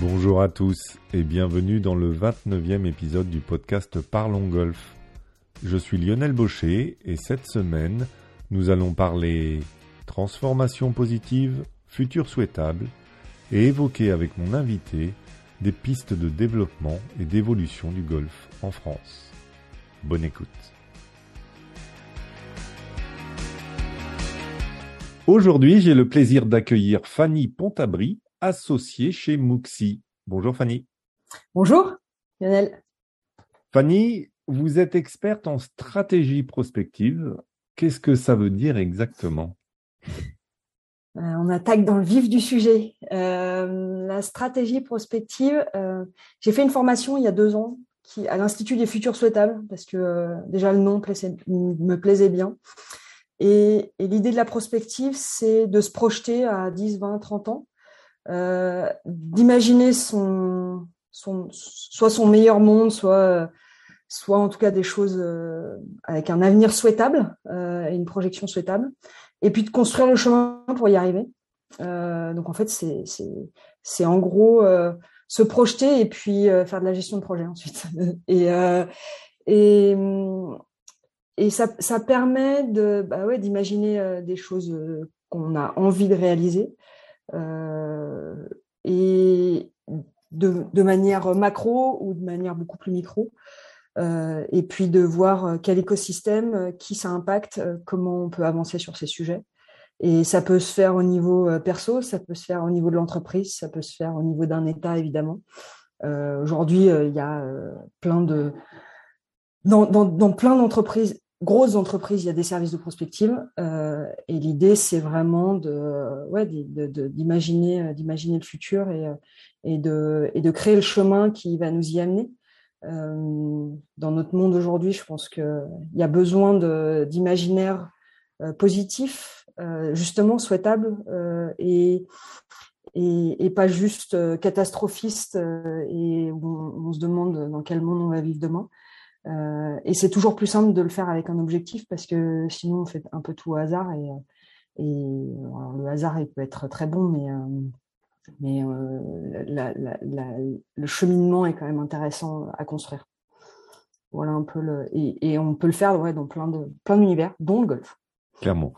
Bonjour à tous et bienvenue dans le 29e épisode du podcast Parlons Golf. Je suis Lionel Baucher et cette semaine, nous allons parler transformation positive, futur souhaitable et évoquer avec mon invité des pistes de développement et d'évolution du golf en France. Bonne écoute. Aujourd'hui, j'ai le plaisir d'accueillir Fanny Pontabry, associée chez Muxi. Bonjour Fanny. Bonjour Lionel. Fanny, vous êtes experte en stratégie prospective. Qu'est-ce que ça veut dire exactement? Euh, on attaque dans le vif du sujet. Euh, la stratégie prospective, euh, j'ai fait une formation il y a deux ans qui, à l'Institut des futurs souhaitables, parce que déjà le nom me plaisait bien. Et, l'idée de la prospective, c'est de se projeter à 10, 20, 30 ans, d'imaginer son, soit son meilleur monde, soit, soit en tout cas des choses avec un avenir souhaitable et une projection souhaitable et puis de construire le chemin pour y arriver. Euh, donc en fait, c'est c'est en gros euh, se projeter et puis euh, faire de la gestion de projet ensuite. et euh, et et ça, ça permet de bah ouais d'imaginer euh, des choses qu'on a envie de réaliser et de, manière macro ou de manière beaucoup plus micro. Euh, et puis de voir euh, quel écosystème, euh, qui ça impacte, comment on peut avancer sur ces sujets. Et ça peut se faire au niveau perso, ça peut se faire au niveau de l'entreprise, ça peut se faire au niveau d'un État évidemment. Aujourd'hui, il y a plein de dans plein d'entreprises, grosses entreprises, il y a des services de prospective. et l'idée, c'est vraiment de ouais d'imaginer d'imaginer le futur et et de et de créer le chemin qui va nous y amener. Euh, dans notre monde aujourd'hui, je pense qu'il y a besoin d'imaginaire euh, positif, euh, justement souhaitable et, et, et, pas juste catastrophiste et où on, se demande dans quel monde on va vivre demain. Euh, et c'est toujours plus simple de le faire avec un objectif parce que sinon on fait un peu tout au hasard et, et alors le hasard il peut être très bon mais mais euh, le cheminement est quand même intéressant à construire. Voilà un peu le et, on peut le faire ouais, dans plein de plein d'univers, dont le golf. Clairement.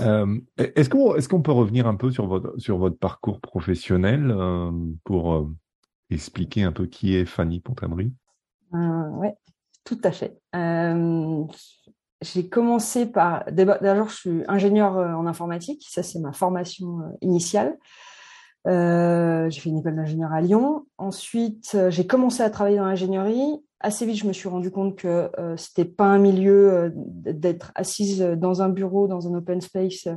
Euh, est-ce qu'on est-ce qu'on peut revenir un peu sur votre sur votre parcours professionnel euh, pour expliquer un peu qui est Fanny Pontabry Oui, tout à fait. j'ai commencé par d'abord je suis ingénieur en informatique, ça c'est ma formation initiale. Euh, j'ai fait une école d'ingénieur à Lyon. Ensuite, euh, j'ai commencé à travailler dans l'ingénierie. Assez vite, je me suis rendu compte que euh, c'était pas un milieu euh, d'être assise dans un bureau, dans un open space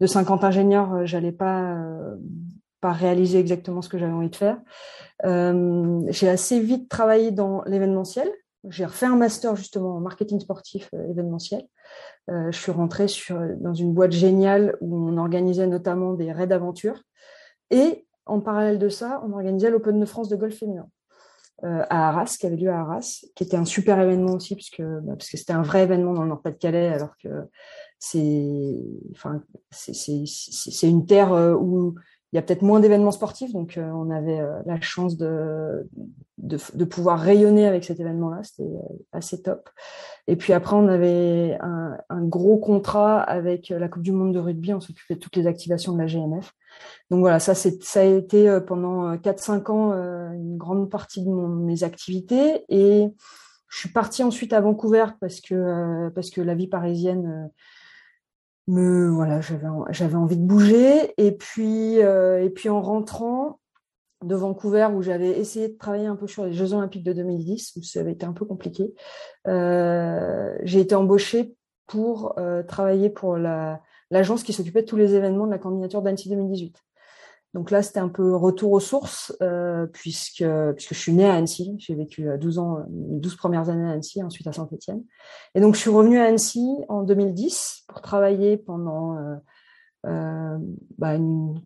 de 50 ingénieurs. J'allais pas pas réaliser exactement ce que j'avais envie de faire. j'ai assez vite travaillé dans l'événementiel. J'ai refait un master justement en marketing sportif événementiel. je suis rentrée sur, dans une boîte géniale où on organisait notamment des raids d'aventure. Et en parallèle de ça, on organisait l'Open de France de golf féminin euh, à Arras, qui avait lieu à Arras, qui était un super événement aussi, puisque, bah, parce que c'était un vrai événement dans le Nord-Pas-de-Calais, alors que c'est, enfin, c'est une terre euh, où il y a peut-être moins d'événements sportifs, donc euh, on avait euh, la chance de, de, pouvoir rayonner avec cet événement-là, c'était assez top. Et puis après, on avait un, gros contrat avec la Coupe du Monde de rugby, on s'occupait de toutes les activations de la GMF. Donc voilà, ça, ça a été euh, pendant 4-5 ans euh, une grande partie de mes activités. Et je suis partie ensuite à Vancouver parce que, euh, parce que la vie parisienne me voilà, j'avais envie de bouger. Et puis, et puis en rentrant de Vancouver, où j'avais essayé de travailler un peu sur les Jeux Olympiques de 2010, où ça avait été un peu compliqué, j'ai été embauchée pour travailler pour la l'agence qui s'occupait de tous les événements de la candidature d'Annecy 2018. Donc là, c'était un peu retour aux sources, euh, puisque, puisque je suis née à Annecy. J'ai vécu 12 ans, 12 premières années à Annecy, ensuite à Saint-Etienne. Et donc, je suis revenue à Annecy en 2010 pour travailler pendant euh, euh, bah,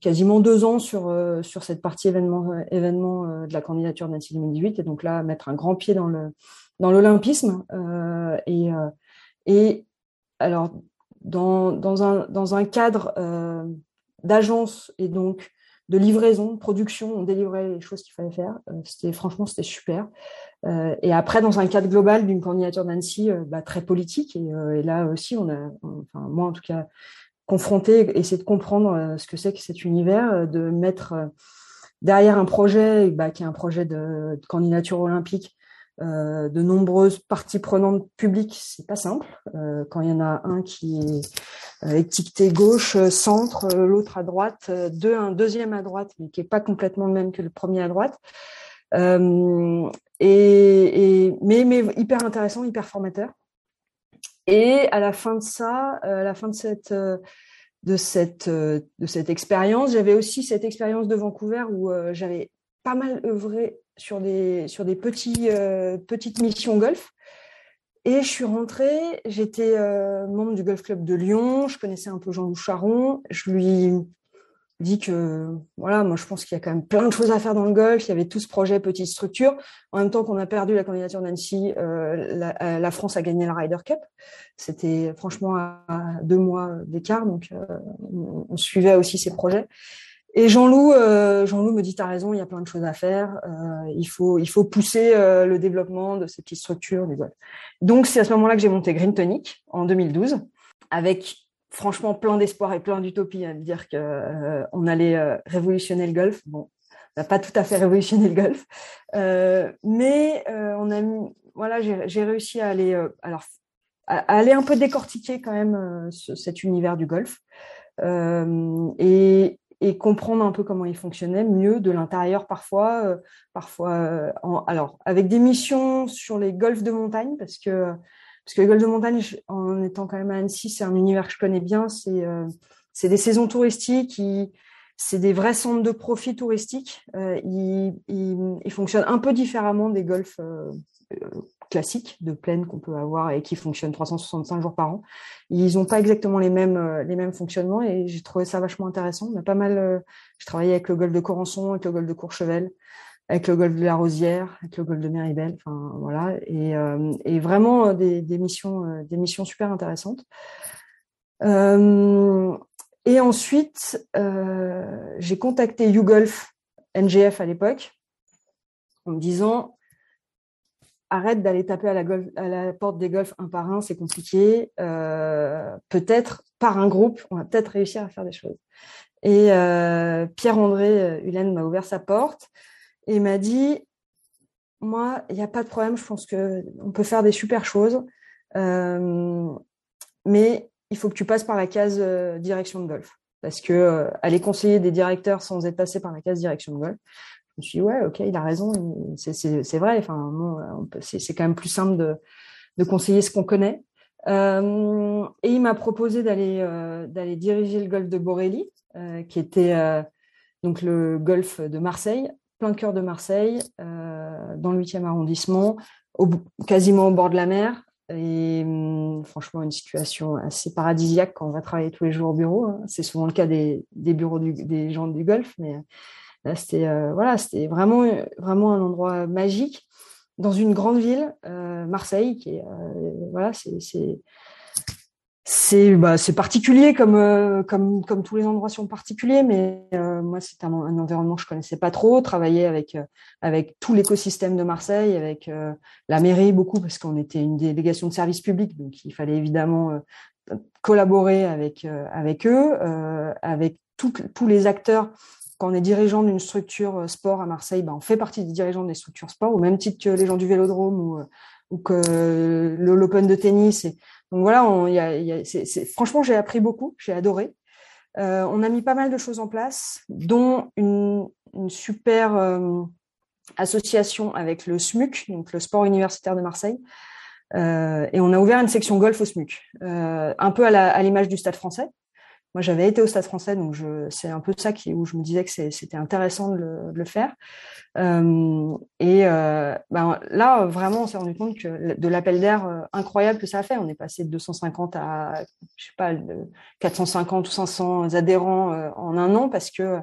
quasiment deux ans sur, euh, sur cette partie événement, événement euh, de la candidature d'Annecy 2018. Et donc là, mettre un grand pied dans le dans l'olympisme. et, et alors, dans, dans, un, dans un cadre d'agence et donc de livraison, production, on délivrait les choses qu'il fallait faire. c'était franchement, c'était super. et après, dans un cadre global d'une candidature d'Annecy, bah, très politique, et, là aussi, on a, enfin moi en tout cas, confronté, essayer de comprendre ce que c'est que cet univers, de mettre derrière un projet bah, qui est un projet de candidature olympique, euh, de nombreuses parties prenantes publiques, c'est pas simple. Euh, quand il y en a un qui est euh, étiqueté gauche, centre, l'autre à droite, deux, un deuxième à droite, mais qui est pas complètement le même que le premier à droite. et, mais, mais hyper intéressant, hyper formateur. Et à la fin de ça, à la fin de cette de cette de cette expérience, j'avais aussi cette expérience de Vancouver où j'avais pas mal œuvré sur des, sur des petits, euh, petites missions golf. Et je suis rentrée, j'étais euh, membre du Golf Club de Lyon, je connaissais un peu Jean-Loup Charon. Je lui dis que, voilà, moi je pense qu'il y a quand même plein de choses à faire dans le golf. Il y avait tout ce projet petite structure. En même temps qu'on a perdu la candidature d'Annecy, euh, la, la, France a gagné la Ryder Cup. C'était franchement à, deux mois d'écart, donc on, on, suivait aussi ces projets. Et Jean-Loup, euh, Jean-Loup me dit t'as raison, il y a plein de choses à faire. Euh, il faut, il faut pousser euh, le développement de ces petites structures golf. Donc c'est à ce moment-là que j'ai monté Green Tonic en 2012, avec franchement plein d'espoir et plein d'utopie à me dire que on allait révolutionner le golf. Bon, on n'a pas tout à fait révolutionné le golf, mais on a voilà, j'ai réussi à aller, alors, à, aller un peu décortiquer quand même cet univers du golf. et, et comprendre un peu comment il fonctionnait mieux de l'intérieur parfois, euh, parfois euh, alors avec des missions sur les golfs de montagne parce que parce que les golfs de montagne en étant quand même à Annecy c'est un univers que je connais bien c'est euh, c'est des saisons touristiques c'est des vrais centres de profit touristique ils, ils, ils, fonctionnent un peu différemment des golfs classiques de plaine qu'on peut avoir et qui fonctionnent 365 jours par an. Ils n'ont pas exactement les mêmes euh, les mêmes fonctionnements et j'ai trouvé ça vachement intéressant. On a pas mal. Euh, j'ai travaillé avec le golf de Corançon, avec le golf de Courchevel, avec le golf de la Rosière, avec le golf de Méribel. Enfin voilà et, euh, et vraiment des, des missions des missions super intéressantes. et ensuite, j'ai contacté YouGolf NGF à l'époque en me disant arrête d'aller taper à la, porte des golfs un par un, c'est compliqué. Euh, peut-être par un groupe, on va peut-être réussir à faire des choses. Et euh, Pierre-André Hulène m'a ouvert sa porte et m'a dit, moi, il n'y a pas de problème, je pense que on peut faire des super choses, euh, mais il faut que tu passes par la case direction de golf. Parce que aller conseiller des directeurs sans être passé par la case direction de golf, je me suis dit, ouais, ok, il a raison, c'est vrai. Enfin, c'est quand même plus simple de, de conseiller ce qu'on connaît. Euh, et il m'a proposé d'aller euh, diriger le golf de Borelli, euh, qui était donc le golf de Marseille, plein cœur de Marseille, dans le 8e arrondissement, quasiment au bord de la mer. Et hum, franchement, une situation assez paradisiaque quand on va travailler tous les jours au bureau. Hein. C'est souvent le cas des, des bureaux des gens du golf, mais c'était euh, voilà, c'était vraiment vraiment un endroit magique dans une grande ville, euh, Marseille, euh, voilà, c'est c'est bah, particulier comme comme comme tous les endroits sont particuliers mais moi c'est un, un, environnement que je connaissais pas trop travailler avec avec tout l'écosystème de Marseille avec la mairie beaucoup parce qu'on était une délégation de service public donc il fallait évidemment collaborer avec avec eux avec tous les acteurs quand on est dirigeant d'une structure euh, sport à Marseille, ben, on fait partie des dirigeants des structures sport, au même titre que les gens du Vélodrome ou, euh, ou que l'Open de tennis. Donc voilà, franchement, j'ai appris beaucoup, j'ai adoré. Euh, on a mis pas mal de choses en place, dont une, super association avec le SMUC, donc le sport universitaire de Marseille. Et on a ouvert une section golf au SMUC, un peu à l'image du Stade français. Moi, j'avais été au Stade Français, donc c'est un peu ça qui, où je me disais que c'était intéressant de le, faire. Euh, et euh, ben, là, vraiment, on s'est rendu compte que de l'appel d'air euh, incroyable que ça a fait. On est passé de 250 à, je sais pas, 450 ou 500 adhérents en un an parce que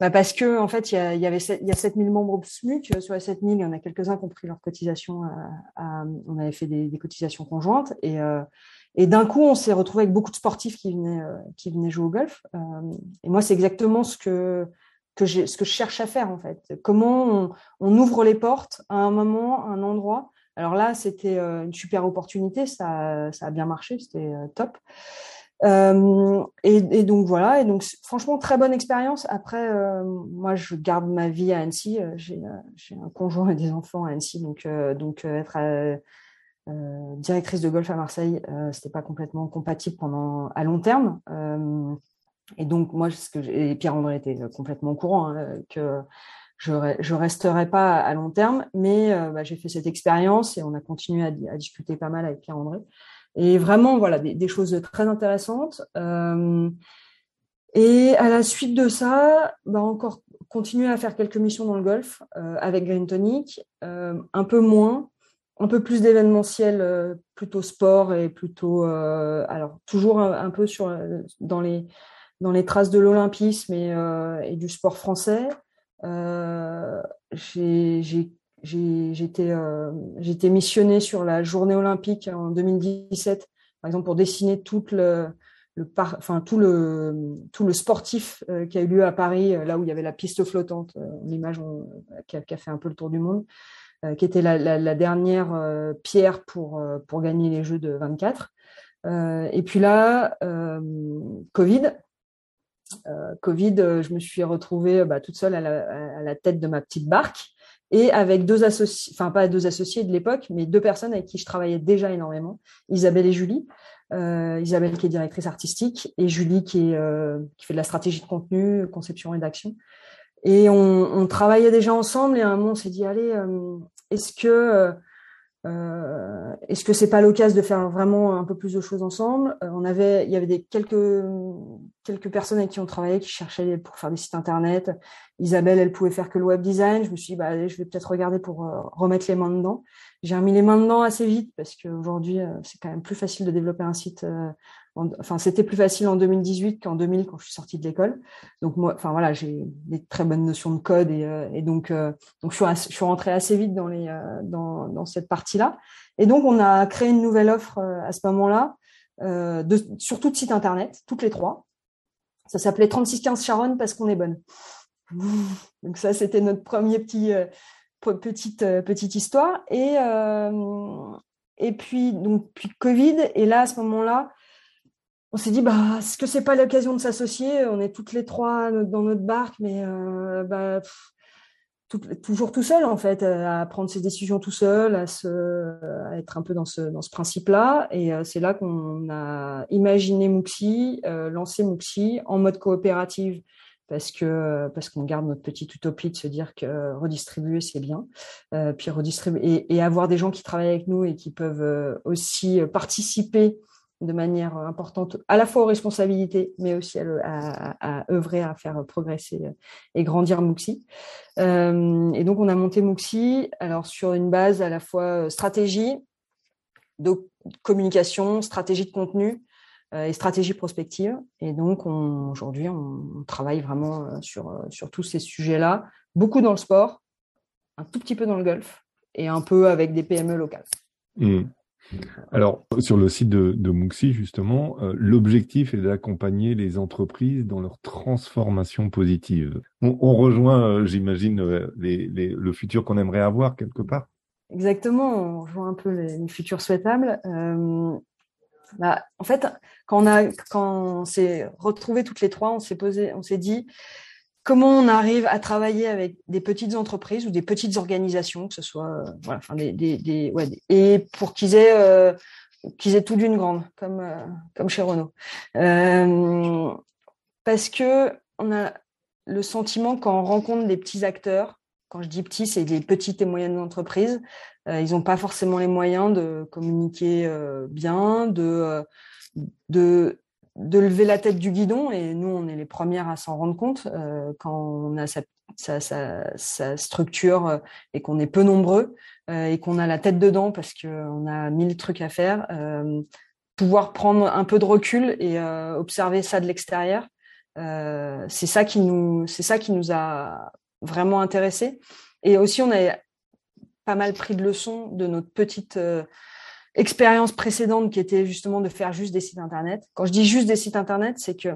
bah parce que en fait il y, a, y a 7000 membres au SMUC sur les 7000 il y en a quelques-uns qui ont pris leur cotisation on avait fait des, cotisations conjointes et et d'un coup, on s'est retrouvé avec beaucoup de sportifs qui venaient, euh, qui venaient jouer au golf. Euh, et moi, c'est exactement ce que, que j'ai, ce que je cherche à faire en fait. Comment on, ouvre les portes à un moment, à un endroit. Alors là, c'était une super opportunité, ça, ça a bien marché, c'était top. Euh, et, donc voilà, et donc franchement très bonne expérience. Après, euh, moi je garde ma vie à Annecy. Euh, j'ai un conjoint et des enfants à Annecy, donc donc être directrice de golf à Marseille, c'était pas complètement compatible pendant à long terme. et donc moi, ce Pierre André était complètement au courant hein, que je je resterai pas à long terme, mais bah, j'ai fait cette expérience et on a continué à, discuter pas mal avec Pierre André. Et vraiment, voilà, des, choses très intéressantes. Euh, et à la suite de ça, bah encore continuer à faire quelques missions dans le golf euh, avec Green Tonic, euh, un peu moins, un peu plus d'événementiel, plutôt sport et plutôt, alors toujours un, peu sur dans les dans les traces de l'olympisme et, et, du sport français. j'ai J'étais euh, j'étais missionnée sur la journée olympique en 2017, par exemple pour dessiner tout le, le par, enfin tout le tout le sportif euh, qui a eu lieu à Paris, euh, là où il y avait la piste flottante, l'image qui, a fait un peu le tour du monde, qui était la, la, la dernière pierre pour pour gagner les Jeux de 24. et puis là, Covid. Covid, je me suis retrouvée bah, toute seule à la, à la, tête de ma petite barque et avec deux associés, enfin pas deux associés de l'époque, mais deux personnes avec qui je travaillais déjà énormément, Isabelle et Julie. Euh, Isabelle qui est directrice artistique et Julie qui, est, euh, qui fait de la stratégie de contenu, conception, rédaction. Et on, on, travaillait déjà ensemble et à un moment on s'est dit allez, euh, est-ce que euh, Est-ce que c'est pas l'occasion de faire vraiment un peu plus de choses ensemble? Euh, On avait, il y avait des quelques quelques personnes avec qui on travaillait qui cherchaient pour faire des sites internet. Isabelle, elle pouvait faire que le web design. Je me suis dit, bah, allez, je vais peut-être regarder pour euh, remettre les mains dedans. J'ai remis les mains dedans assez vite parce qu'aujourd'hui, c'est quand même plus facile de développer un site enfin, c'était plus facile en 2018 qu'en 2000 quand je suis sortie de l'école. Donc moi, enfin voilà, j'ai des très bonnes notions de code et, euh, donc euh, donc je suis, rentrée assez vite dans les euh, dans, cette partie-là. Et donc on a créé une nouvelle offre à ce moment-là sur tout site internet, toutes les trois. Ça s'appelait 3615 Sharon parce qu'on est bonne. Donc ça c'était notre premier petit petite petite histoire et et puis donc puis Covid et là à ce moment-là on s'est dit bah est-ce que c'est pas l'occasion de s'associer? On est toutes les trois dans notre barque, mais euh, bah, toujours tout seul en fait, à prendre ses décisions tout seul, à, être un peu dans ce principe-là. Et euh, c'est là qu'on a imaginé Muxi, euh, lancé Muxi en mode coopérative parce parce qu'on garde notre petite utopie de se dire que redistribuer c'est bien, puis redistribuer et, avoir des gens qui travaillent avec nous et qui peuvent aussi participer de manière importante, à la fois aux responsabilités, mais aussi à, à, œuvrer à faire progresser et grandir Muxi. Euh, et donc, on a monté Muxi alors sur une base à la fois stratégie, de communication, stratégie de contenu euh, et stratégie prospective. Et donc, aujourd'hui, on, travaille vraiment euh, sur, sur tous ces sujets-là, beaucoup dans le sport, un tout petit peu dans le golf et un peu avec des PME locales. Mmh. Alors, sur le site de, de Muxi, justement, euh, l'objectif est d'accompagner les entreprises dans leur transformation positive. On, rejoint, euh, j'imagine, euh, le futur qu'on aimerait avoir quelque part. Exactement, on rejoint un peu les, futurs souhaitables. Bah, en fait, quand on s'est retrouvés toutes les trois, on s'est dit, comment on arrive à travailler avec des petites entreprises ou des petites organisations, que ce soit euh, des, des, et pour qu'ils aient euh, qu'ils aient tout d'une grande, comme euh, comme chez Renault, parce que on a le sentiment quand on rencontre des petits acteurs, quand je dis petits, c'est des petites et moyennes entreprises, ils n'ont pas forcément les moyens de communiquer bien, de de lever la tête du guidon et nous on est les premières à s'en rendre compte euh, quand on a sa, structure euh, et qu'on est peu nombreux euh, et qu'on a la tête dedans parce qu'on a mille trucs à faire pouvoir prendre un peu de recul et observer ça de l'extérieur c'est ça qui nous c'est ça qui nous a vraiment intéressés. Et aussi on a pas mal pris de leçons de notre petite expérience précédente qui était justement de faire juste des sites internet. Quand je dis juste des sites internet, c'est que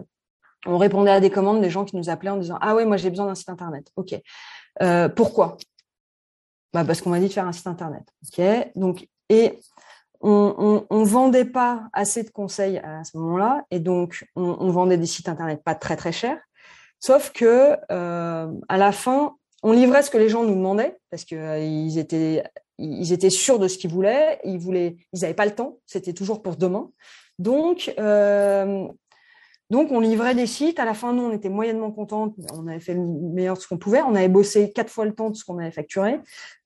on répondait à des commandes des gens qui nous appelaient en disant ah ouais moi j'ai besoin d'un site internet. Ok. Euh, pourquoi? Bah parce qu'on m'a dit de faire un site internet. Ok. Donc et on, vendait pas assez de conseils à ce moment-là et donc on, vendait des sites internet pas très très chers. Sauf que euh, à la fin, on livrait ce que les gens nous demandaient parce que euh, ils étaient ils étaient sûrs de ce qu'ils voulaient. Ils voulaient, ils n'avaient pas le temps. C'était toujours pour demain. Donc euh, donc, on livrait des sites. À la fin, nous, on était moyennement contents. On avait fait le meilleur de ce qu'on pouvait. On avait bossé quatre fois le temps de ce qu'on avait facturé.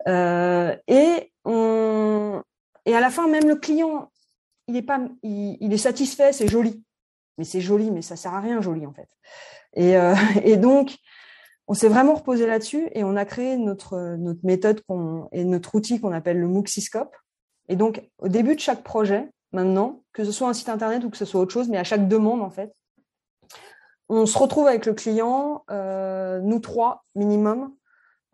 Euh, et, on... et à la fin, même le client, il est, pas, il, est satisfait, c'est joli. Mais c'est joli, mais ça sert à rien, joli, en fait. Et, et donc, on s'est vraiment reposé là-dessus et on a créé notre, notre méthode et notre outil qu'on appelle le Mooxiscope. Et donc, au début de chaque projet, maintenant, que ce soit un site internet ou que ce soit autre chose, mais à chaque demande, en fait, on se retrouve avec le client, euh, nous trois minimum,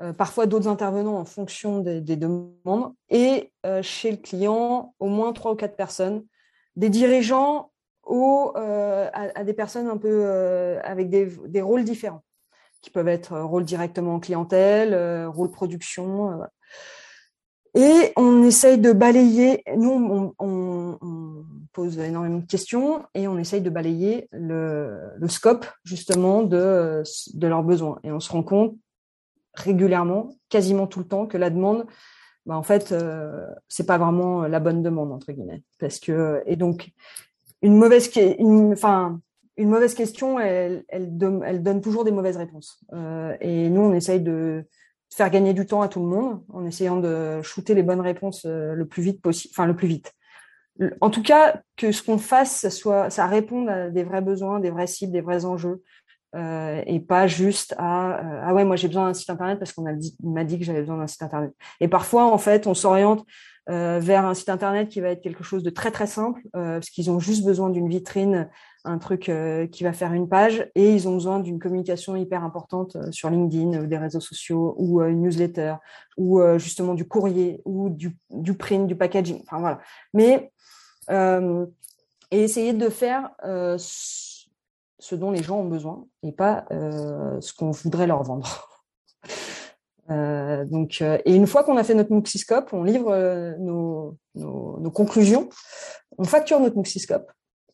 euh, parfois d'autres intervenants en fonction des, demandes, et euh, chez le client, au moins trois ou quatre personnes, des dirigeants ou à, des personnes un peu avec des, rôles différents, qui peuvent être rôle directement en clientèle, rôle production. Et on essaye de balayer, nous on, pose énormément de questions et on essaye de balayer le, scope justement de, de leurs besoins. Et on se rend compte régulièrement, quasiment tout le temps, que la demande, bah en fait, euh, c'est pas vraiment la bonne demande entre guillemets, parce que et donc une mauvaise, une mauvaise question, elle, elle, donne, elle donne toujours des mauvaises réponses. Euh, et nous, on essaye de faire gagner du temps à tout le monde en essayant de shooter les bonnes réponses euh, le plus vite possible, enfin le plus vite. En tout cas, que ce qu'on fasse, ça soit, ça réponde à des vrais besoins, des vrais cibles, des vrais enjeux, euh, et pas juste à euh, ah ouais moi j'ai besoin d'un site internet parce qu'on m'a dit, dit que j'avais besoin d'un site internet. Et parfois en fait on s'oriente vers un site internet qui va être quelque chose de très très simple euh, parce qu'ils ont juste besoin d'une vitrine, un truc euh, qui va faire une page et ils ont besoin d'une communication hyper importante sur LinkedIn, des réseaux sociaux ou une newsletter ou justement du courrier ou du, print, du packaging. Enfin voilà. Mais et essayer de faire ce dont les gens ont besoin et pas ce qu'on voudrait leur vendre. Euh, donc, euh, et une fois qu'on a fait notre Mooxiscope, on livre euh, nos, nos, nos, conclusions, on facture notre Mooxiscope,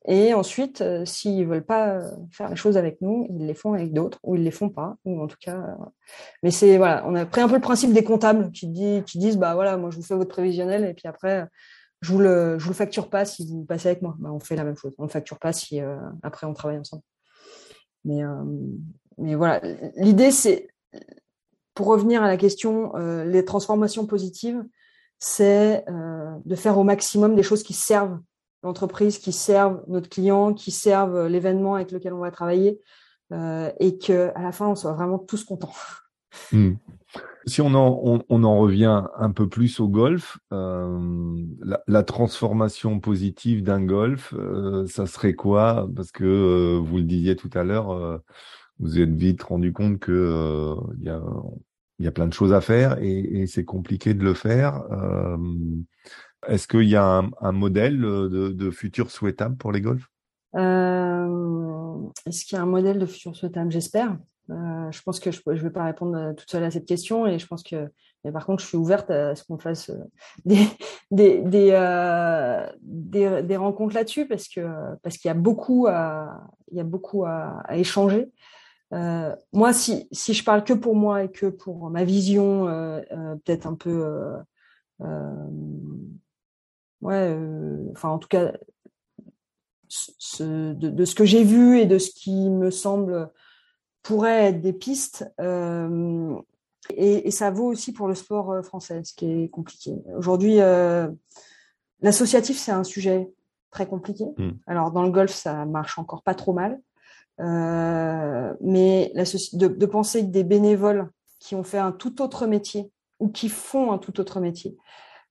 et ensuite, euh, s'ils veulent pas faire les choses avec nous, ils les font avec d'autres, ou ils les font pas, ou en tout cas. Mais c'est voilà, on a pris un peu le principe des comptables qui, dit, qui disent bah voilà, moi je vous fais votre prévisionnel, et puis après je vous le je vous le facture pas si vous passez avec moi. Bah, on fait la même chose, on ne facture pas si après on travaille ensemble. Mais mais voilà, l'idée c'est pour revenir à la question, euh, les transformations positives, c'est euh, de faire au maximum des choses qui servent l'entreprise, qui servent notre client, qui servent l'événement avec lequel on va travailler, euh, et que à la fin on soit vraiment tous contents. Hmm. Si on en, revient un peu plus au golf, la, transformation positive d'un golf, ça serait quoi? Parce que vous le disiez tout à l'heure, vous êtes vite rendu compte que il y a plein de choses à faire et, c'est compliqué de le faire. Euh, est-ce qu'il y a un, modèle de, futur souhaitable pour les golfs? Euh, Est-ce qu'il y a un modèle de futur souhaitable? J'espère. Euh, je pense que je ne vais pas répondre toute seule à cette question et je pense que mais par contre je suis ouverte à ce qu'on fasse des rencontres là-dessus parce qu'il y a beaucoup à il y a beaucoup à échanger euh, moi, si, si je parle que pour moi et que pour ma vision, euh, euh, peut-être un peu, ouais, enfin en tout cas, ce, de, ce que j'ai vu et de ce qui me semble pourrait être des pistes. Et, et, ça vaut aussi pour le sport français, ce qui est compliqué. Aujourd'hui, l'associatif, c'est un sujet très compliqué. Mmh. Alors dans le golf, ça marche encore pas trop mal. Euh, mais la, de, de, penser que des bénévoles qui ont fait un tout autre métier ou qui font un tout autre métier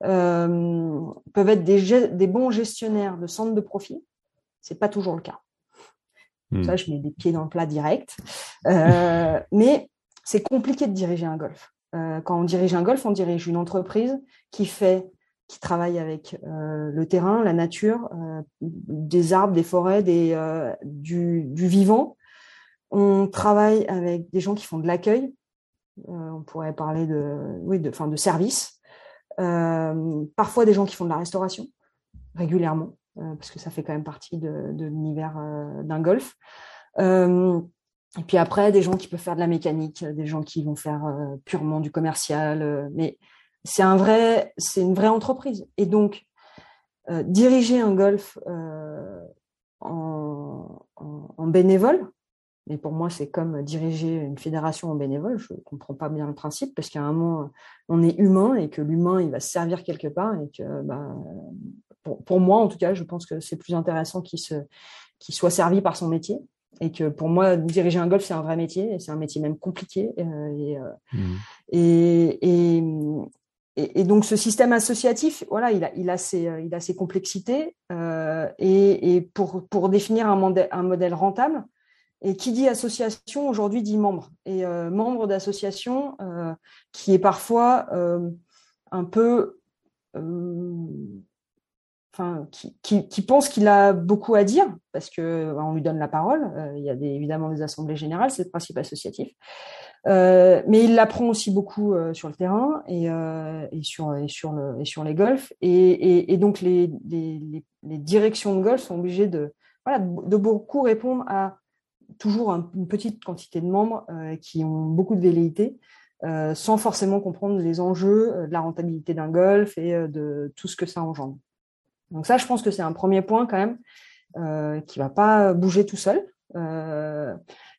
euh, peuvent être des, des, bons gestionnaires de centres de profit, c'est pas toujours le cas. Hmm. Ça, je mets des pieds dans le plat direct. Euh, mais c'est compliqué de diriger un golf. Quand on dirige un golf, on dirige une entreprise qui fait qui travaille avec euh, le terrain, la nature, euh, des arbres, des forêts, des, euh, du, vivant, On travaille avec des gens qui font de l'accueil. on pourrait parler de, oui, de, service. parfois des gens qui font de la restauration régulièrement, parce que ça fait quand même partie de, de l'univers d'un golf. Et puis après, des gens qui peuvent faire de la mécanique, des gens qui vont faire purement du commercial. Mais c'est un vrai, c'est une vraie entreprise. Et donc, euh, diriger un golf en, en, bénévole, mais pour moi, c'est comme diriger une fédération en bénévole. Je ne comprends pas bien le principe parce qu'à un moment, on est humain et que l'humain, il va se servir quelque part et que, bah, pour, pour, moi, en tout cas, je pense que c'est plus intéressant qu'il se, qu'il soit servi par son métier et que pour moi diriger un golf c'est un vrai métier et c'est un métier même compliqué euh, euh, mmh. et, et, et, donc ce système associatif voilà il a il a ses euh, il a ses complexités et, et, pour pour définir un modèle rentable et qui dit association aujourd'hui dit membre et membre d'association qui est parfois un peu qui, qui, pense qu'il a beaucoup à dire parce que bah, on lui donne la parole. Euh, il y a évidemment des assemblées générales, c'est le principe associatif. Euh, mais il l'apprend aussi beaucoup euh, sur le terrain et, et, sur, les golfs. Et, donc les, directions de golf sont obligées de, beaucoup répondre à toujours une petite quantité de membres qui ont beaucoup de velléité. sans forcément comprendre les enjeux de la rentabilité d'un golf et de tout ce que ça engendre. Donc ça, je pense que c'est un premier point quand même euh, qui va pas bouger tout seul, euh,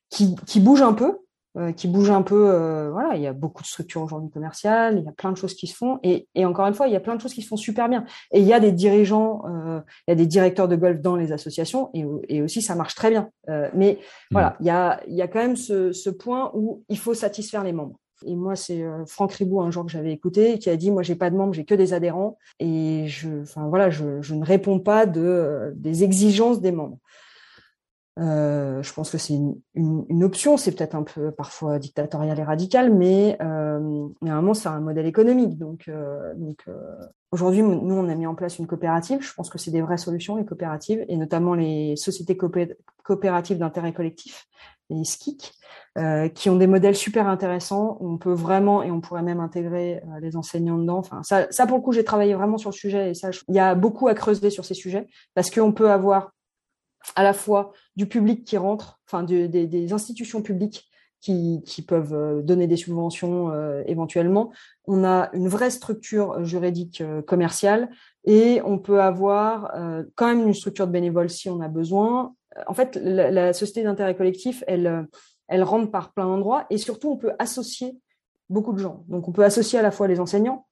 qui, bouge un peu, euh, qui bouge un peu. Euh, voilà, il y a beaucoup de structures aujourd'hui commerciales, il y a plein de choses qui se font, et, et, encore une fois, il y a plein de choses qui se font super bien. Et il y a des dirigeants, euh, il y a des directeurs de golf dans les associations, et, et aussi ça marche très bien. Euh, mais mmh. voilà, il y a, il y a quand même ce, ce point où il faut satisfaire les membres. Et moi, c'est euh, Franck Ribou un jour que j'avais écouté qui a dit moi j'ai pas de membres, j'ai que des adhérents et je, enfin voilà, je, je ne réponds pas de euh, des exigences des membres. Euh, je pense que c'est une, option, c'est peut-être un peu parfois dictatorial et radical, mais euh, c'est un modèle économique. Donc, euh, donc aujourd'hui, nous, on a mis en place une coopérative. Je pense que c'est des vraies solutions, les coopératives, et notamment les sociétés coopératives d'intérêt collectif, les SKIC, euh, qui ont des modèles super intéressants. Où on peut vraiment, et on pourrait même intégrer euh, les enseignants dedans. Enfin, ça, pour le coup, j'ai travaillé vraiment sur le sujet et ça, il y a beaucoup à creuser sur ces sujets parce qu'on peut avoir à la fois du public qui rentre, enfin des, institutions publiques qui, peuvent euh, donner des subventions euh, éventuellement. On a une vraie structure juridique euh, commerciale et on peut avoir quand même une structure de bénévoles si on a besoin. En fait, la, société d'intérêt collectif, elle, elle rentre par plein d'endroits et surtout on peut associer beaucoup de gens. Donc on peut associer à la fois les enseignants,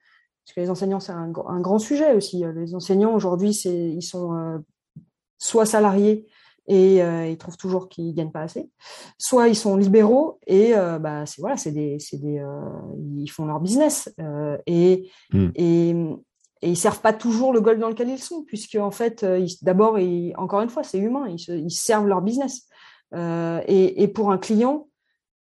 parce que les enseignants c'est un, un, grand sujet aussi. Les enseignants aujourd'hui, ils sont soit salariés et euh, ils trouvent toujours qu'ils gagnent pas assez. Soit ils sont libéraux et euh, bah c'est voilà, c'est des c'est des euh, ils font leur business et, mm. et et ils servent pas toujours le golf dans lequel ils sont puisque en fait d'abord encore une fois c'est humain ils, se, ils servent leur business et, et pour un client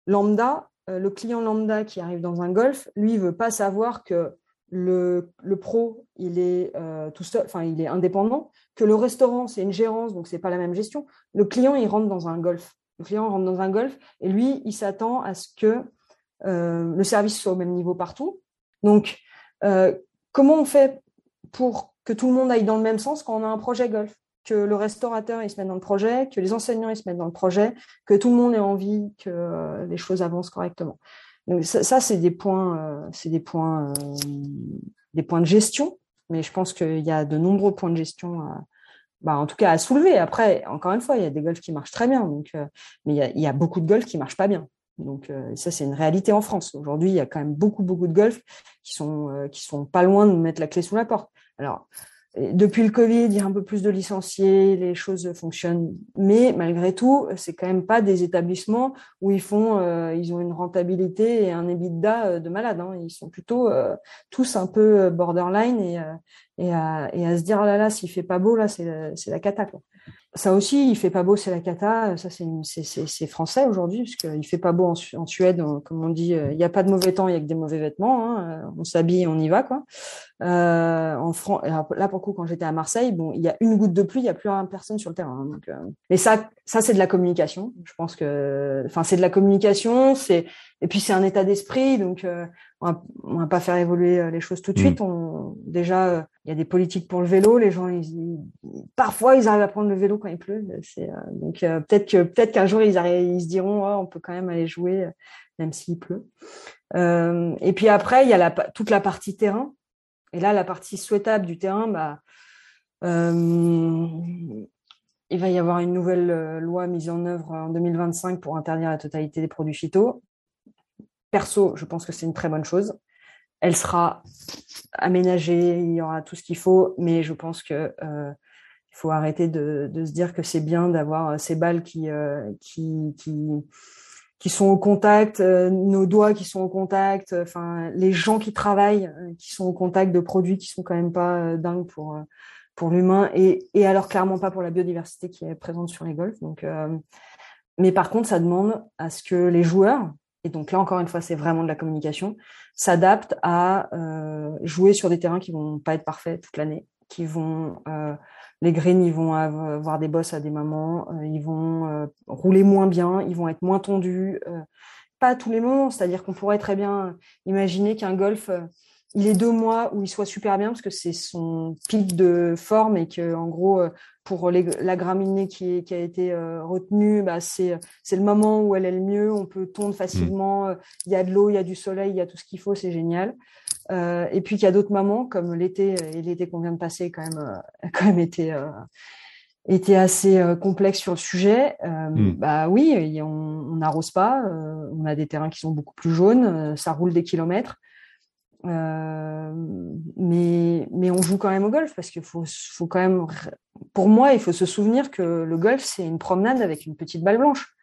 lambda le client lambda qui arrive dans un golf lui il veut pas savoir que le, pro, il est euh, tout seul, enfin il est indépendant, que le restaurant c'est une gérance, donc c'est pas la même gestion. Le client il rentre dans un golf. Le client rentre dans un golf et lui il s'attend à ce que euh, le service soit au même niveau partout. Donc euh, comment on fait pour que tout le monde aille dans le même sens quand on a un projet golf? Que le restaurateur il se mette dans le projet, que les enseignants ils se mettent dans le projet, que tout le monde ait envie que les choses avancent correctement. Ça, c'est des points, euh, c'est des points, euh, des points de gestion. Mais je pense qu'il y a de nombreux points de gestion, à, bah, en tout cas à soulever. Après, encore une fois, il y a des golfs qui marchent très bien, donc, euh, mais il y, a, il y, a, beaucoup de golfs qui marchent pas bien. Donc ça, c'est une réalité en France. Aujourd'hui, il y a quand même beaucoup, beaucoup de golfs qui sont qui sont pas loin de mettre la clé sous la porte. Alors, depuis le Covid, il y a un peu plus de licenciés, les choses fonctionnent, mais malgré tout, c'est quand même pas des établissements où ils font, euh, ils ont une rentabilité et un EBITDA euh, de malade. Hein. Ils sont plutôt euh, tous un peu borderline et, à, et à se dire oh là là, s'il fait pas beau là, c'est la, la cata quoi. Ça aussi, il fait pas beau, c'est la cata. Ça c'est français aujourd'hui puisqu'il fait pas beau en, Suède, comme on dit, il n'y a pas de mauvais temps, il y a que des mauvais vêtements. Hein. On s'habille, on y va quoi. Euh, en France, là pour le coup, quand j'étais à Marseille, bon, il y a une goutte de pluie, il y a plus un personne sur le terrain. Hein, donc, euh, mais ça, ça c'est de la communication. Je pense que, enfin, c'est de la communication, c'est et puis c'est un état d'esprit. Donc, euh, on, va, va pas faire évoluer les choses tout de mm. suite. On, déjà, il y a des politiques pour le vélo. Les gens, ils, parfois, ils arrivent à prendre le vélo quand il pleut. C'est donc peut-être que peut-être qu'un jour ils, arrivent, ils se diront, oh, on peut quand même aller jouer même s'il pleut. et puis après, il y a la, toute la partie terrain et là, la partie souhaitable du terrain, bah, euh, il va y avoir une nouvelle euh, loi mise en œuvre en 2025 pour interdire la totalité des produits phyto. Perso, je pense que c'est une très bonne chose. Elle sera aménagée, il y aura tout ce qu'il faut, mais je pense que euh, faut arrêter de, se dire que c'est bien d'avoir ces balles qui, qui, qui qui sont au contact, euh, nos doigts qui sont au contact, euh, enfin les gens qui travaillent, euh, qui sont au contact de produits qui sont quand même pas dingues pour pour l'humain et, et alors clairement pas pour la biodiversité qui est présente sur les golfs. Donc, mais par contre, ça demande à ce que les joueurs et donc là encore une fois, c'est vraiment de la communication, s'adaptent à jouer sur des terrains qui vont pas être parfaits toute l'année, qui vont les greens, ils vont avoir des bosses à des moments, euh, ils vont euh, rouler moins bien, ils vont être moins tendus. Euh, pas à tous les moments, c'est-à-dire qu'on pourrait très bien imaginer qu'un golf, il est deux mois où il soit super bien parce que c'est son pic de forme et que en gros pour la graminée qui, qui a été retenue, bah, c'est le moment où elle est le mieux. On peut tondre facilement. Il y a de l'eau, il y a du soleil, il y a tout ce qu'il faut, c'est génial. Euh, et puis qu'il y a d'autres moments, comme l'été, et l'été qu'on vient de passer, quand même, euh, quand même été, euh, était assez complexe sur le sujet. Hmm. Bah oui, on n'arrose pas, on a des terrains qui sont beaucoup plus jaunes, ça roule des kilomètres. Mais, mais on joue quand même au golf parce qu'il faut, faut quand même, pour moi, il faut se souvenir que le golf, c'est une promenade avec une petite balle blanche.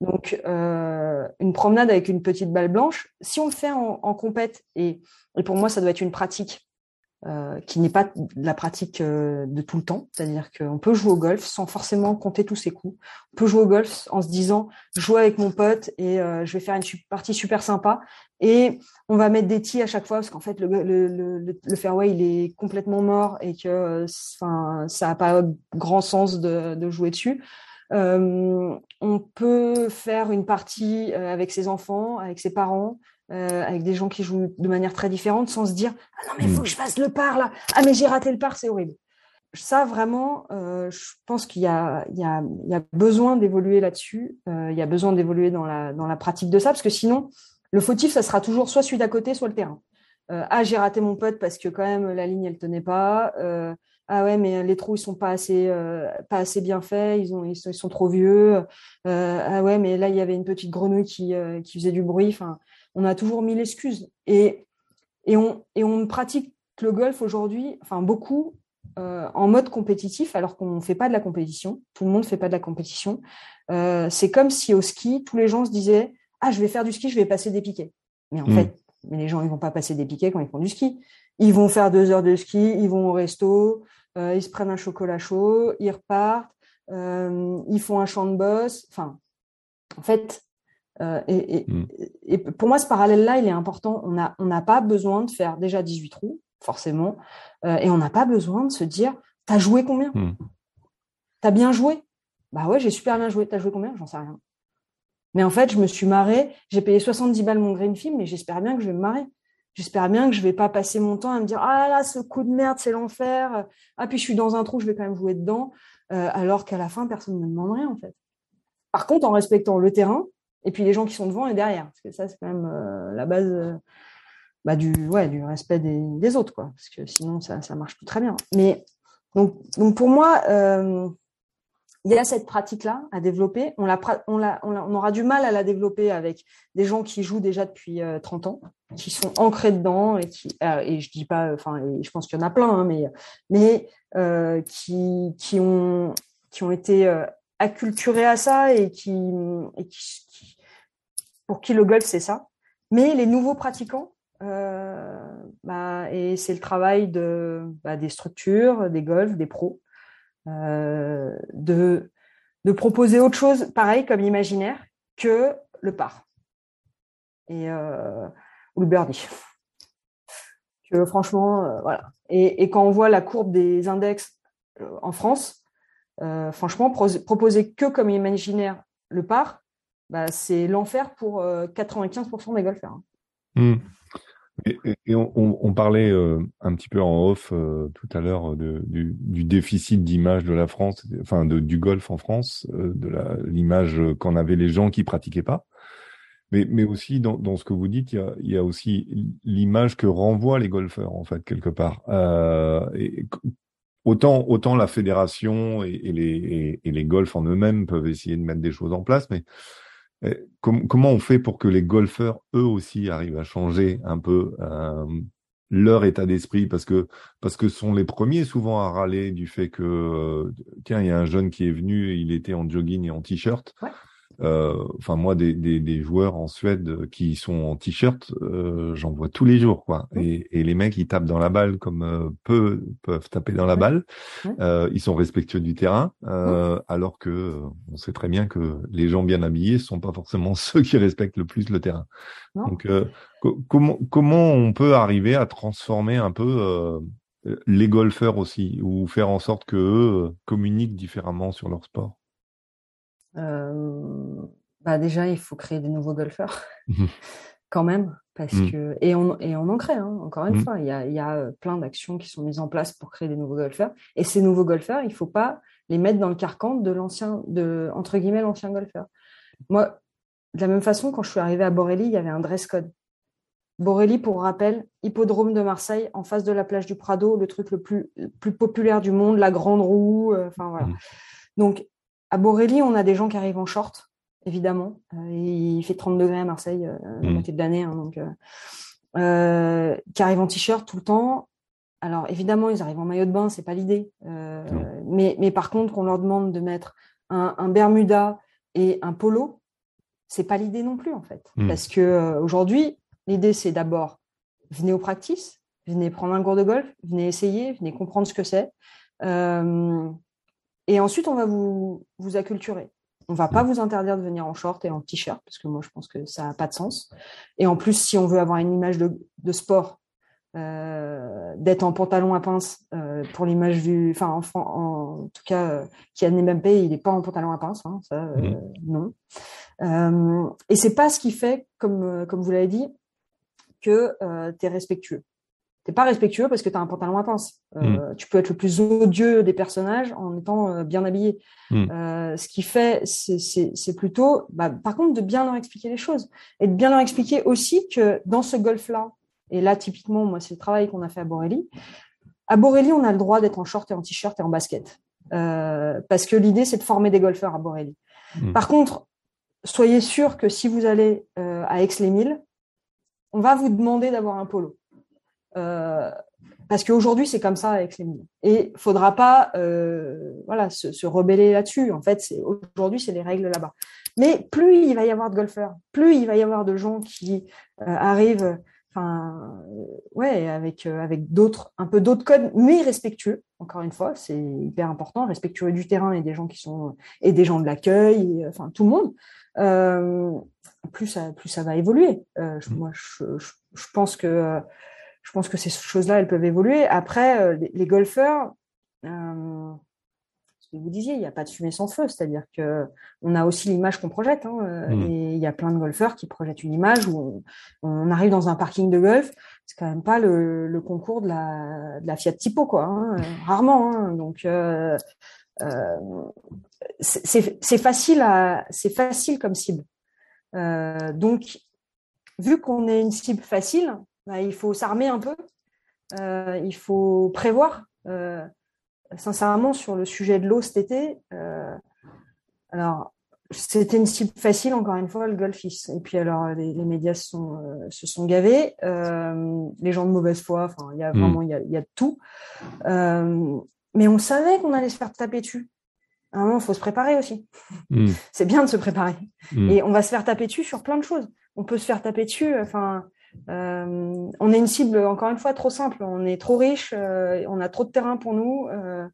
Donc, euh, une promenade avec une petite balle blanche, si on le fait en, en compète, et, et, pour moi, ça doit être une pratique euh, qui n'est pas la pratique euh, de tout le temps, c'est-à-dire qu'on peut jouer au golf sans forcément compter tous ses coups. On peut jouer au golf en se disant, jouer avec mon pote et euh, je vais faire une partie super sympa, et on va mettre des tis à chaque fois parce qu'en fait le, le, le, le, fairway il est complètement mort et que, enfin, ça n'a pas grand sens de, de jouer dessus. Euh, on peut faire une partie euh, avec ses enfants, avec ses parents, euh, avec des gens qui jouent de manière très différente, sans se dire ah non mais il faut que je fasse le par là, ah mais j'ai raté le par, c'est horrible. Ça vraiment, je pense qu'il y a, il y, a, il y a besoin d'évoluer là-dessus. il y a besoin d'évoluer dans la dans la pratique de ça, parce que sinon le fautif ça sera toujours soit celui d'à côté, soit le terrain. ah j'ai raté mon pote parce que quand même la ligne elle tenait pas ah ouais mais les trous ils sont pas assez euh, pas assez bien faits ils ont ils sont, trop vieux euh, ah ouais mais là il y avait une petite grenouille qui euh, qui faisait du bruit enfin on a toujours mis l'excuse et et on et on pratique le golf aujourd'hui enfin beaucoup en mode compétitif alors qu'on ne fait pas de la compétition. Tout le monde fait pas de la compétition. C'est comme si au ski tous les gens se disaient ah je vais faire du ski je vais passer des piquets mais en mmh. fait mais les gens ils vont pas passer des piquets quand ils font du ski. Ils vont faire deux heures de ski, ils vont au resto, euh, ils se prennent un chocolat chaud, ils repartent, euh, ils font un champ de boss. Enfin, en fait, euh, et, hmm. et, pour moi, ce parallèle-là, il est important. On n'a on pas besoin de faire déjà 18 trous, forcément, et on n'a pas besoin de se dire, t'as joué combien? Hmm. T'as bien joué? Bah ouais, j'ai super bien joué. T'as joué combien? J'en sais rien. Mais en fait, je me suis marré. J'ai payé 70 balles mon green film, mais j'espère bien que je vais me marrer. J'espère bien que je vais pas passer mon temps à me dire ah là ce coup de merde c'est l'enfer ah puis je suis dans un trou je vais quand même jouer dedans euh, alors qu'à la fin personne ne me demande rien en fait. Par contre en respectant le terrain et puis les gens qui sont devant et derrière parce que ça c'est quand même euh, la base euh, bah, du ouais du respect des, des, autres quoi parce que sinon ça ça marche plus très bien. Mais donc donc pour moi il y a cette pratique-là à développer. On, la, on, la, on, aura du mal à la développer avec des gens qui jouent déjà depuis 30 ans qui sont ancrés dedans et qui euh, et je dis pas enfin je pense qu'il y en a plein hein, mais mais euh, qui qui ont qui ont été euh, acculturés à ça et qui, pour qui le golf c'est ça mais les nouveaux pratiquants euh, bah, et c'est le travail de bah, des structures des golfs des pros euh, de proposer autre chose pareil comme imaginaire que le par et euh, ou le birdie. que franchement, voilà. Et, quand on voit la courbe des index en France, franchement, proposer que comme imaginaire le par, bah, c'est l'enfer pour 95% des golfeurs. Hein. Mmh. Et, on, parlait euh, un petit peu en off euh, tout à l'heure du, déficit d'image de la France, enfin du golf en France, euh, de l'image qu'en avaient les gens qui pratiquaient pas. Mais, mais aussi dans, ce que vous dites, il y a, aussi l'image que renvoient les golfeurs en fait quelque part. Et, autant autant la fédération et, les, et, les golfs en eux-mêmes peuvent essayer de mettre des choses en place, mais comment on fait pour que les golfeurs, eux aussi, arrivent à changer un peu euh, leur état d'esprit? Parce que parce que sont les premiers souvent à râler du fait que euh, tiens il y a un jeune qui est venu il était en jogging et en t-shirt enfin moi des, des, des, joueurs en Suède qui sont en t-shirt, euh, j'en vois tous les jours quoi. Et, et, les mecs ils tapent dans la balle comme euh, peu peuvent taper dans la balle. Euh, ils sont respectueux du terrain, euh, alors que on sait très bien que les gens bien habillés sont pas forcément ceux qui respectent le plus le terrain. Donc comment comment on peut arriver à transformer un peu les golfeurs aussi ou faire en sorte que eux communiquent différemment sur leur sport? euh, bah déjà, il faut créer des nouveaux golfeurs, mmh quand même, parce mmh. que et on et on en crée. Hein, encore une mmh. fois, il y a, il y a euh, plein d'actions qui sont mises en place pour créer des nouveaux golfeurs. Et ces nouveaux golfeurs, il faut pas les mettre dans le carcan de l'ancien, de entre guillemets l'ancien golfeur. Moi, de la même façon, quand je suis arrivée à Borelli, il y avait un dress code. Borelli, pour rappel, hippodrome de Marseille, en face de la plage du Prado, le truc le plus, le plus populaire du monde, la grande roue, euh, enfin voilà. Donc à Borelli, on a des gens qui arrivent en short, évidemment. Euh, il fait 30 degrés à Marseille euh, la mm. moitié de l'année, hein, donc euh, qui arrivent en t-shirt tout le temps. Alors évidemment, ils arrivent en maillot de bain, c'est pas l'idée. mais, mais par contre, qu'on leur demande de mettre un, Bermuda et un polo, c'est pas l'idée non plus en fait. Mm. Parce que aujourd'hui, l'idée c'est d'abord venez au practice, venez prendre un cours de golf, venez essayer, venez comprendre ce que c'est. Et ensuite, on va vous, vous acculturer. On va pas mm. vous interdire de venir en short et en t-shirt, parce que moi, je pense que ça n'a pas de sens. Et en plus, si on veut avoir une image de, de sport, euh, d'être en pantalon à pince euh, pour l'image du, enfin, en, en, tout cas, euh, qui a pays, il n'est pas en pantalon à pince, hein, ça, euh, mm. non. Euh, et c'est pas ce qui fait, comme comme vous l'avez dit, que tu es respectueux t'es pas respectueux parce que tu as un pantalon à pince. Euh, mm. Tu peux être le plus odieux des personnages en étant euh, bien habillé. Mm. Euh, ce qui fait, c'est plutôt, bah, par contre, de bien leur expliquer les choses et de bien leur expliquer aussi que dans ce golf-là, et là typiquement, moi, c'est le travail qu'on a fait à Borelli. À Borelli, on a le droit d'être en short et en t-shirt et en basket parce que l'idée, c'est de former des golfeurs à Borelli. Mm. Par contre, soyez sûr que si vous allez à Aix-les-Milles, on va vous demander d'avoir un polo. Euh, parce qu'aujourd'hui c'est comme ça avec les mines. Et faudra pas euh, voilà se, se rebeller là-dessus. En fait, aujourd'hui c'est les règles là-bas. Mais plus il va y avoir de golfeurs, plus il va y avoir de gens qui euh, arrivent, enfin ouais avec avec d'autres un peu d'autres codes, mais respectueux. Encore une fois, c'est hyper important, respectueux du terrain et des gens qui sont et des gens de l'accueil, enfin tout le monde. Euh, plus ça plus ça va évoluer. Euh, mmh. moi, je, je, je, pense que je pense que ces choses-là, elles peuvent évoluer. Après, euh, les, golfeurs, euh, ce que vous disiez, il n'y a pas de fumée sans feu, c'est-à-dire que on a aussi l'image qu'on projette. Hein, euh, mmh. Et il y a plein de golfeurs qui projettent une image où on, arrive dans un parking de golf, c'est quand même pas le, concours de la, de la Fiat Tipo, quoi. Hein, rarement. Hein, donc euh, c'est facile à, c'est facile comme cible. donc, vu qu'on est une cible facile, bah, il faut s'armer un peu, euh, il faut prévoir. Euh, sincèrement, sur le sujet de l'eau cet été, euh, alors c'était une cible facile, encore une fois, le golfis. Et puis alors, les, médias se sont, se sont gavés, les gens de mauvaise foi, enfin, il y a hmm. vraiment, il y a, y a tout. mais on savait qu'on allait se faire taper dessus. À un moment, il faut se préparer aussi. Hmm. C'est bien de se préparer. Hmm. Et on va se faire taper dessus sur plein de choses. On peut se faire taper dessus. Enfin, on est une cible, encore une fois, trop simple. On est trop riche, euh, on a trop de terrain pour nous, euh,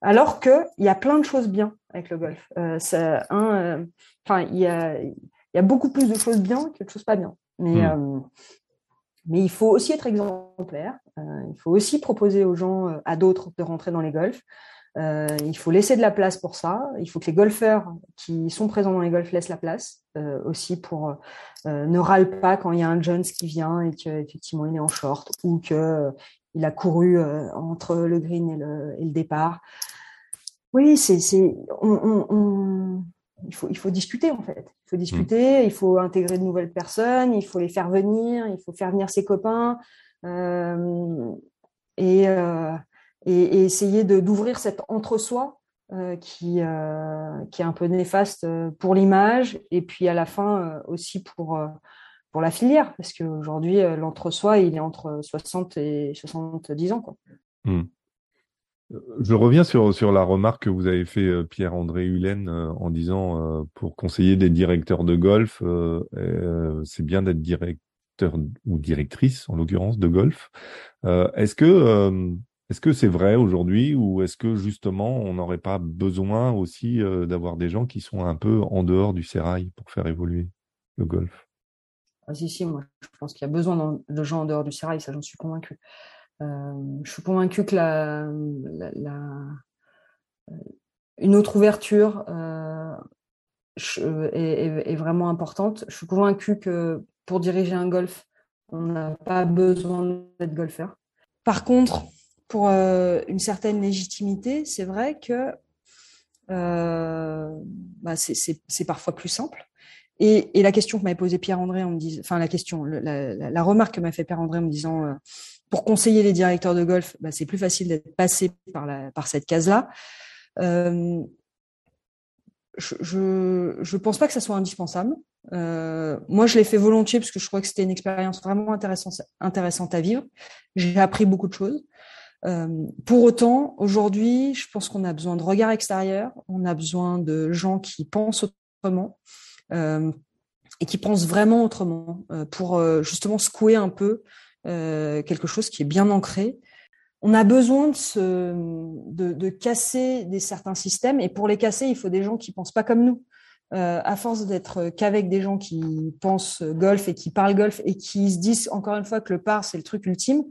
alors qu'il y a plein de choses bien avec le golf. enfin, il y a, y a beaucoup plus de choses bien que de choses pas bien. Mais, mm. Mais il faut aussi être exemplaire. il faut aussi proposer aux gens, à d'autres, de rentrer dans les golfs. Euh, il faut laisser de la place pour ça. Il faut que les golfeurs qui sont présents dans les golfs laissent la place euh, aussi pour euh, ne râle pas quand il y a un Jones qui vient et qu'effectivement il est en short ou que il a couru entre le green et le, et le départ. Oui, c'est c'est on, on, il faut il faut discuter en fait. Il faut discuter. Il faut intégrer de nouvelles personnes. Il faut les faire venir. Il faut faire venir ses copains. et et, essayer de d'ouvrir cet entre-soi euh, qui euh, qui est un peu néfaste euh, pour l'image et puis à la fin aussi pour pour la filière parce qu'aujourd'hui l'entre-soi il est entre 60 et 70 ans quoi. Hmm. Je reviens sur, sur la remarque que vous avez fait Pierre-André Hulène en disant pour conseiller des directeurs de golf, c'est bien d'être directeur ou directrice en l'occurrence de golf. Est-ce que est-ce que c'est vrai aujourd'hui ou est-ce que justement on n'aurait pas besoin aussi euh, d'avoir des gens qui sont un peu en dehors du sérail pour faire évoluer le golf? Ah, Si, si, moi je pense qu'il y a besoin de gens en dehors du sérail, ça j'en suis convaincu. Euh, je suis convaincu que la, une autre ouverture euh, est, vraiment importante. Je suis convaincu que pour diriger un golf, on n'a pas besoin d'être golfeur. Par contre, pour euh, une certaine légitimité, c'est vrai que euh, bah c'est parfois plus simple. Et, et la question que m'avait posée Pierre-André me enfin la question, la, la, remarque que m'a fait Pierre-André en me disant, euh, pour conseiller les directeurs de golf, bah, c'est plus facile d'être passé par, la, par cette case-là. Euh, je, je, je pense pas que ça soit indispensable. Euh, moi, je l'ai fait volontiers parce que je crois que c'était une expérience vraiment intéressante, intéressante à vivre. J'ai appris beaucoup de choses. Euh, pour autant, aujourd'hui, je pense qu'on a besoin de regard extérieur, on a besoin de gens qui pensent autrement euh, et qui pensent vraiment autrement euh, pour justement secouer un peu quelque chose qui est bien ancré. On a besoin de, se, de, de, casser des certains systèmes et pour les casser, il faut des gens qui pensent pas comme nous. Euh, à force d'être qu'avec des gens qui pensent golf et qui parlent golf et qui se disent encore une fois que le par c'est le truc ultime,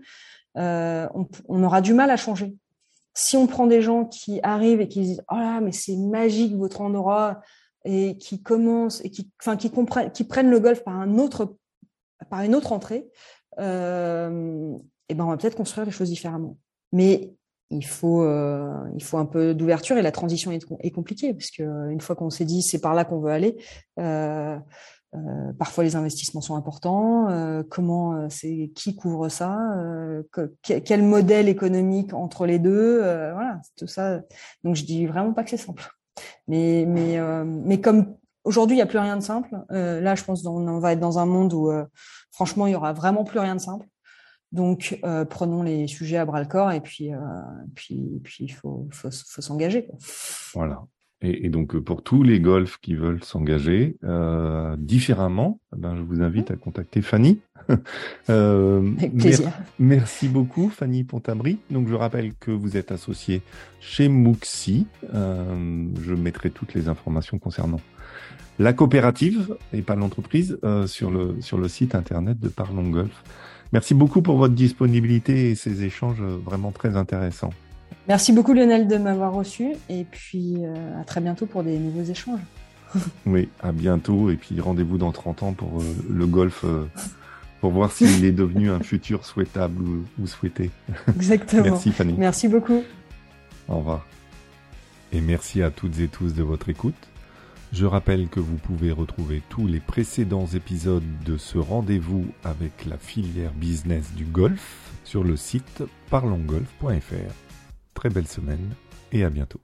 euh, on, aura du mal à changer. Si on prend des gens qui arrivent et qui disent oh là mais c'est magique votre endroit et qui commencent et qui enfin qui qui prennent le golf par un autre par une autre entrée, euh, et ben on va peut-être construire les choses différemment. Mais il faut euh, il faut un peu d'ouverture et la transition est, est compliquée parce que une fois qu'on s'est dit c'est par là qu'on veut aller, euh, parfois les investissements sont importants. Euh, comment euh, c'est qui couvre ça Quel modèle économique entre les deux Voilà, tout ça. Donc je dis vraiment pas que c'est simple. Mais mais mais comme aujourd'hui il y a plus rien de simple. là, je pense qu'on va être dans un monde où franchement il y aura vraiment plus rien de simple. Donc prenons les sujets à bras le corps et puis puis puis il faut faut, faut s'engager. Voilà. Et, donc, euh, pour tous les golfs qui veulent s'engager euh, différemment, eh ben, je vous invite à contacter Fanny. euh, Avec plaisir. merci beaucoup, Fanny Pontabry. Donc, je rappelle que vous êtes associée chez Muxi. Euh, je mettrai toutes les informations concernant la coopérative et pas l'entreprise euh, sur, le, sur le site internet de Parlons Golf. Merci beaucoup pour votre disponibilité et ces échanges vraiment très intéressants. Merci beaucoup Lionel de m'avoir reçu et puis euh, à très bientôt pour des nouveaux échanges. oui, à bientôt et puis rendez-vous dans 30 ans pour euh, le golf euh, pour voir s'il est devenu un futur souhaitable ou, souhaité. Exactement. merci Fanny. Merci beaucoup. Au revoir. Et merci à toutes et tous de votre écoute. Je rappelle que vous pouvez retrouver tous les précédents épisodes de ce rendez-vous avec la filière business du golf sur le site parlongolf.fr très belle semaine et à bientôt.